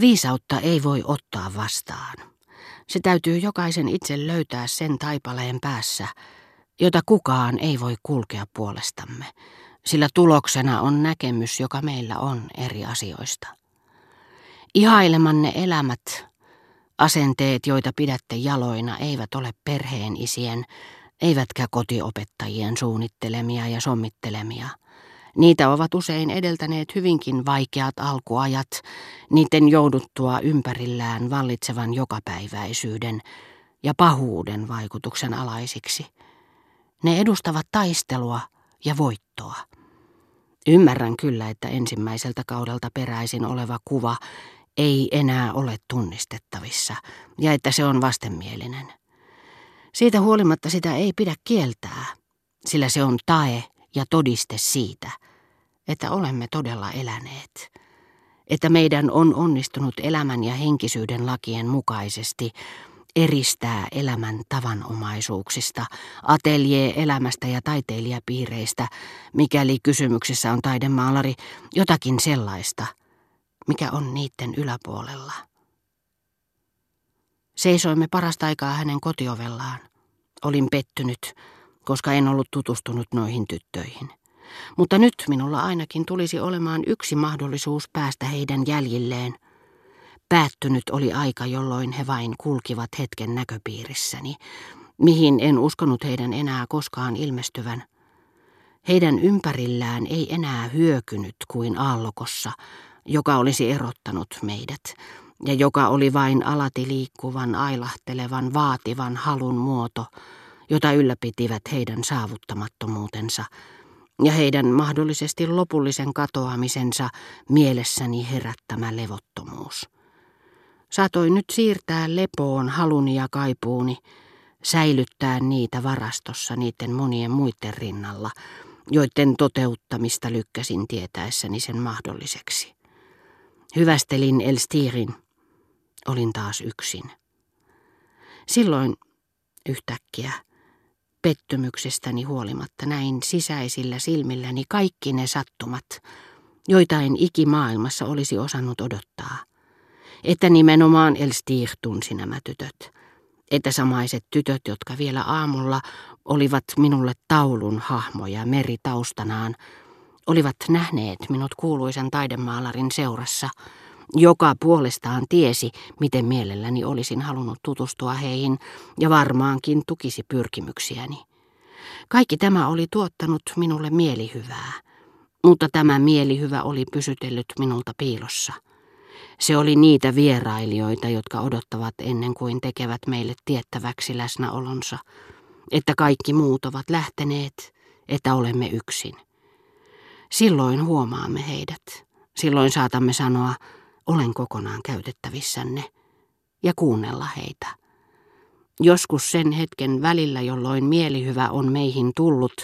Viisautta ei voi ottaa vastaan. Se täytyy jokaisen itse löytää sen taipaleen päässä, jota kukaan ei voi kulkea puolestamme, sillä tuloksena on näkemys, joka meillä on eri asioista. Ihailemanne elämät, asenteet, joita pidätte jaloina, eivät ole perheen isien, eivätkä kotiopettajien suunnittelemia ja sommittelemia – Niitä ovat usein edeltäneet hyvinkin vaikeat alkuajat, niiden jouduttua ympärillään vallitsevan jokapäiväisyyden ja pahuuden vaikutuksen alaisiksi. Ne edustavat taistelua ja voittoa. Ymmärrän kyllä, että ensimmäiseltä kaudelta peräisin oleva kuva ei enää ole tunnistettavissa ja että se on vastenmielinen. Siitä huolimatta sitä ei pidä kieltää, sillä se on tae ja todiste siitä, että olemme todella eläneet. Että meidän on onnistunut elämän ja henkisyyden lakien mukaisesti eristää elämän tavanomaisuuksista, ateljee-elämästä ja taiteilijapiireistä, mikäli kysymyksessä on taidemaalari, jotakin sellaista, mikä on niiden yläpuolella. Seisoimme parasta aikaa hänen kotiovellaan. Olin pettynyt, koska en ollut tutustunut noihin tyttöihin. Mutta nyt minulla ainakin tulisi olemaan yksi mahdollisuus päästä heidän jäljilleen. Päättynyt oli aika, jolloin he vain kulkivat hetken näköpiirissäni, mihin en uskonut heidän enää koskaan ilmestyvän. Heidän ympärillään ei enää hyökynyt kuin aallokossa, joka olisi erottanut meidät, ja joka oli vain alati liikkuvan, ailahtelevan, vaativan halun muoto, jota ylläpitivät heidän saavuttamattomuutensa ja heidän mahdollisesti lopullisen katoamisensa mielessäni herättämä levottomuus. Saatoin nyt siirtää lepoon haluni ja kaipuuni, säilyttää niitä varastossa niiden monien muiden rinnalla, joiden toteuttamista lykkäsin tietäessäni sen mahdolliseksi. Hyvästelin Elstirin. Olin taas yksin. Silloin yhtäkkiä pettymyksestäni huolimatta näin sisäisillä silmilläni kaikki ne sattumat, joita en ikimaailmassa olisi osannut odottaa. Että nimenomaan Elstir tunsi nämä tytöt. Että samaiset tytöt, jotka vielä aamulla olivat minulle taulun hahmoja meri taustanaan, olivat nähneet minut kuuluisan taidemaalarin seurassa – joka puolestaan tiesi, miten mielelläni olisin halunnut tutustua heihin ja varmaankin tukisi pyrkimyksiäni. Kaikki tämä oli tuottanut minulle mielihyvää, mutta tämä mielihyvä oli pysytellyt minulta piilossa. Se oli niitä vierailijoita, jotka odottavat ennen kuin tekevät meille tiettäväksi läsnäolonsa, että kaikki muut ovat lähteneet, että olemme yksin. Silloin huomaamme heidät. Silloin saatamme sanoa, olen kokonaan käytettävissänne ja kuunnella heitä. Joskus sen hetken välillä, jolloin mielihyvä on meihin tullut,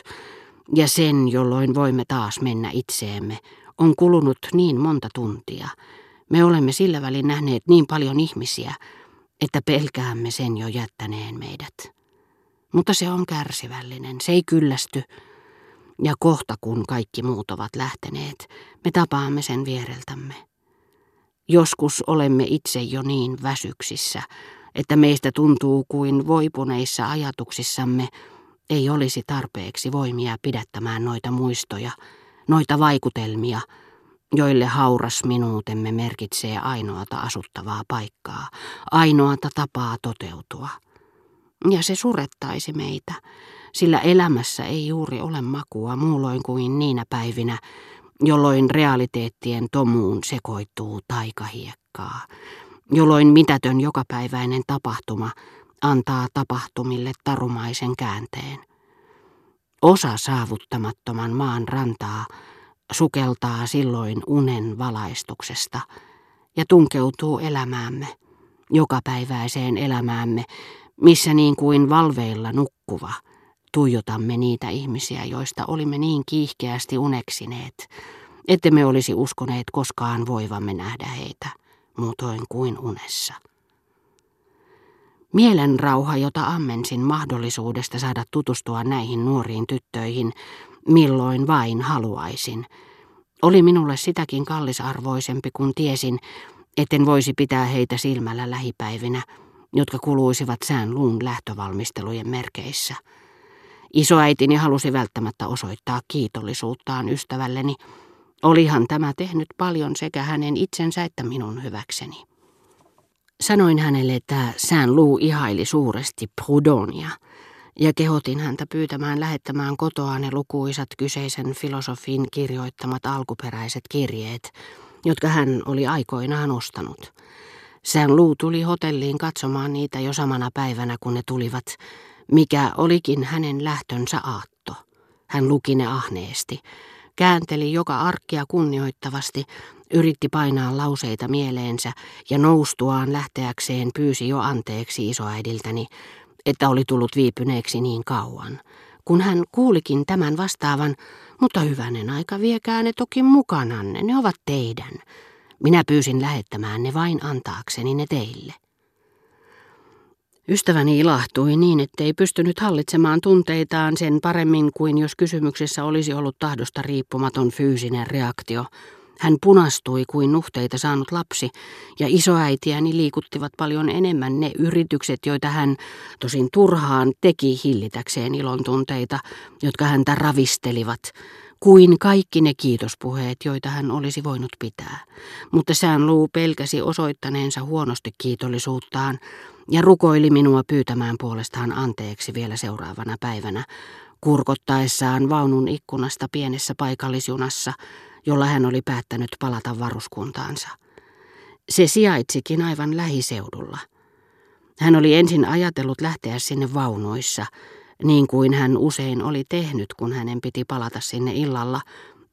ja sen, jolloin voimme taas mennä itseemme, on kulunut niin monta tuntia. Me olemme sillä välin nähneet niin paljon ihmisiä, että pelkäämme sen jo jättäneen meidät. Mutta se on kärsivällinen, se ei kyllästy, ja kohta kun kaikki muut ovat lähteneet, me tapaamme sen viereltämme. Joskus olemme itse jo niin väsyksissä, että meistä tuntuu kuin voipuneissa ajatuksissamme ei olisi tarpeeksi voimia pidättämään noita muistoja, noita vaikutelmia, joille hauras minuutemme merkitsee ainoata asuttavaa paikkaa, ainoata tapaa toteutua. Ja se surettaisi meitä, sillä elämässä ei juuri ole makua muulloin kuin niinä päivinä, jolloin realiteettien tomuun sekoittuu taikahiekkaa, jolloin mitätön jokapäiväinen tapahtuma antaa tapahtumille tarumaisen käänteen. Osa saavuttamattoman maan rantaa sukeltaa silloin unen valaistuksesta ja tunkeutuu elämäämme, jokapäiväiseen elämäämme, missä niin kuin valveilla nukkuva – tuijotamme niitä ihmisiä, joista olimme niin kiihkeästi uneksineet, että me olisi uskoneet koskaan voivamme nähdä heitä, muutoin kuin unessa. Mielenrauha, jota ammensin mahdollisuudesta saada tutustua näihin nuoriin tyttöihin, milloin vain haluaisin, oli minulle sitäkin kallisarvoisempi, kun tiesin, etten voisi pitää heitä silmällä lähipäivinä, jotka kuluisivat sään luun lähtövalmistelujen merkeissä. Isoäitini halusi välttämättä osoittaa kiitollisuuttaan ystävälleni. Olihan tämä tehnyt paljon sekä hänen itsensä että minun hyväkseni. Sanoin hänelle, että sään luu ihaili suuresti Prudonia, ja kehotin häntä pyytämään lähettämään kotoa ne lukuisat kyseisen filosofin kirjoittamat alkuperäiset kirjeet, jotka hän oli aikoinaan ostanut. Sään luu tuli hotelliin katsomaan niitä jo samana päivänä, kun ne tulivat, mikä olikin hänen lähtönsä aatto. Hän luki ne ahneesti, käänteli joka arkkia kunnioittavasti, yritti painaa lauseita mieleensä ja noustuaan lähteäkseen pyysi jo anteeksi isoäidiltäni, että oli tullut viipyneeksi niin kauan. Kun hän kuulikin tämän vastaavan, mutta hyvänen aika viekää ne toki mukananne, ne ovat teidän. Minä pyysin lähettämään ne vain antaakseni ne teille. Ystäväni ilahtui niin, ettei pystynyt hallitsemaan tunteitaan sen paremmin kuin jos kysymyksessä olisi ollut tahdosta riippumaton fyysinen reaktio. Hän punastui kuin nuhteita saanut lapsi, ja isoäitiäni liikuttivat paljon enemmän ne yritykset, joita hän tosin turhaan teki hillitäkseen ilon tunteita, jotka häntä ravistelivat, kuin kaikki ne kiitospuheet, joita hän olisi voinut pitää. Mutta sään luu pelkäsi osoittaneensa huonosti kiitollisuuttaan ja rukoili minua pyytämään puolestaan anteeksi vielä seuraavana päivänä, kurkottaessaan vaunun ikkunasta pienessä paikallisjunassa, jolla hän oli päättänyt palata varuskuntaansa. Se sijaitsikin aivan lähiseudulla. Hän oli ensin ajatellut lähteä sinne vaunuissa, niin kuin hän usein oli tehnyt, kun hänen piti palata sinne illalla,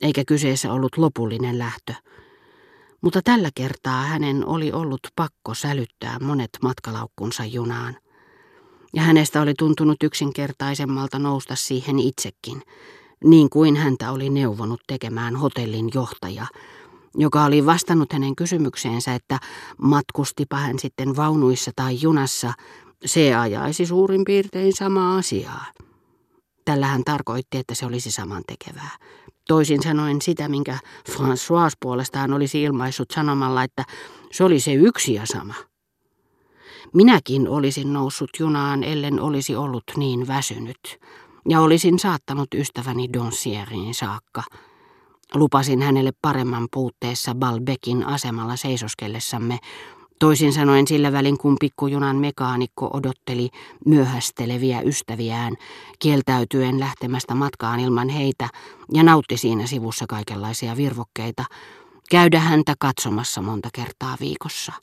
eikä kyseessä ollut lopullinen lähtö. Mutta tällä kertaa hänen oli ollut pakko sälyttää monet matkalaukkunsa junaan. Ja hänestä oli tuntunut yksinkertaisemmalta nousta siihen itsekin, niin kuin häntä oli neuvonut tekemään hotellin johtaja, joka oli vastannut hänen kysymykseensä, että matkustipa hän sitten vaunuissa tai junassa, se ajaisi suurin piirtein samaa asiaa. Tällä hän tarkoitti, että se olisi saman tekevää. Toisin sanoen sitä, minkä François puolestaan olisi ilmaissut sanomalla, että se oli se yksi ja sama. Minäkin olisin noussut junaan, ellen olisi ollut niin väsynyt, ja olisin saattanut ystäväni Doncierin saakka. Lupasin hänelle paremman puutteessa Balbekin asemalla seisoskellessamme, Toisin sanoen sillä välin kun pikkujunan mekaanikko odotteli myöhästeleviä ystäviään, kieltäytyen lähtemästä matkaan ilman heitä ja nautti siinä sivussa kaikenlaisia virvokkeita, käydä häntä katsomassa monta kertaa viikossa.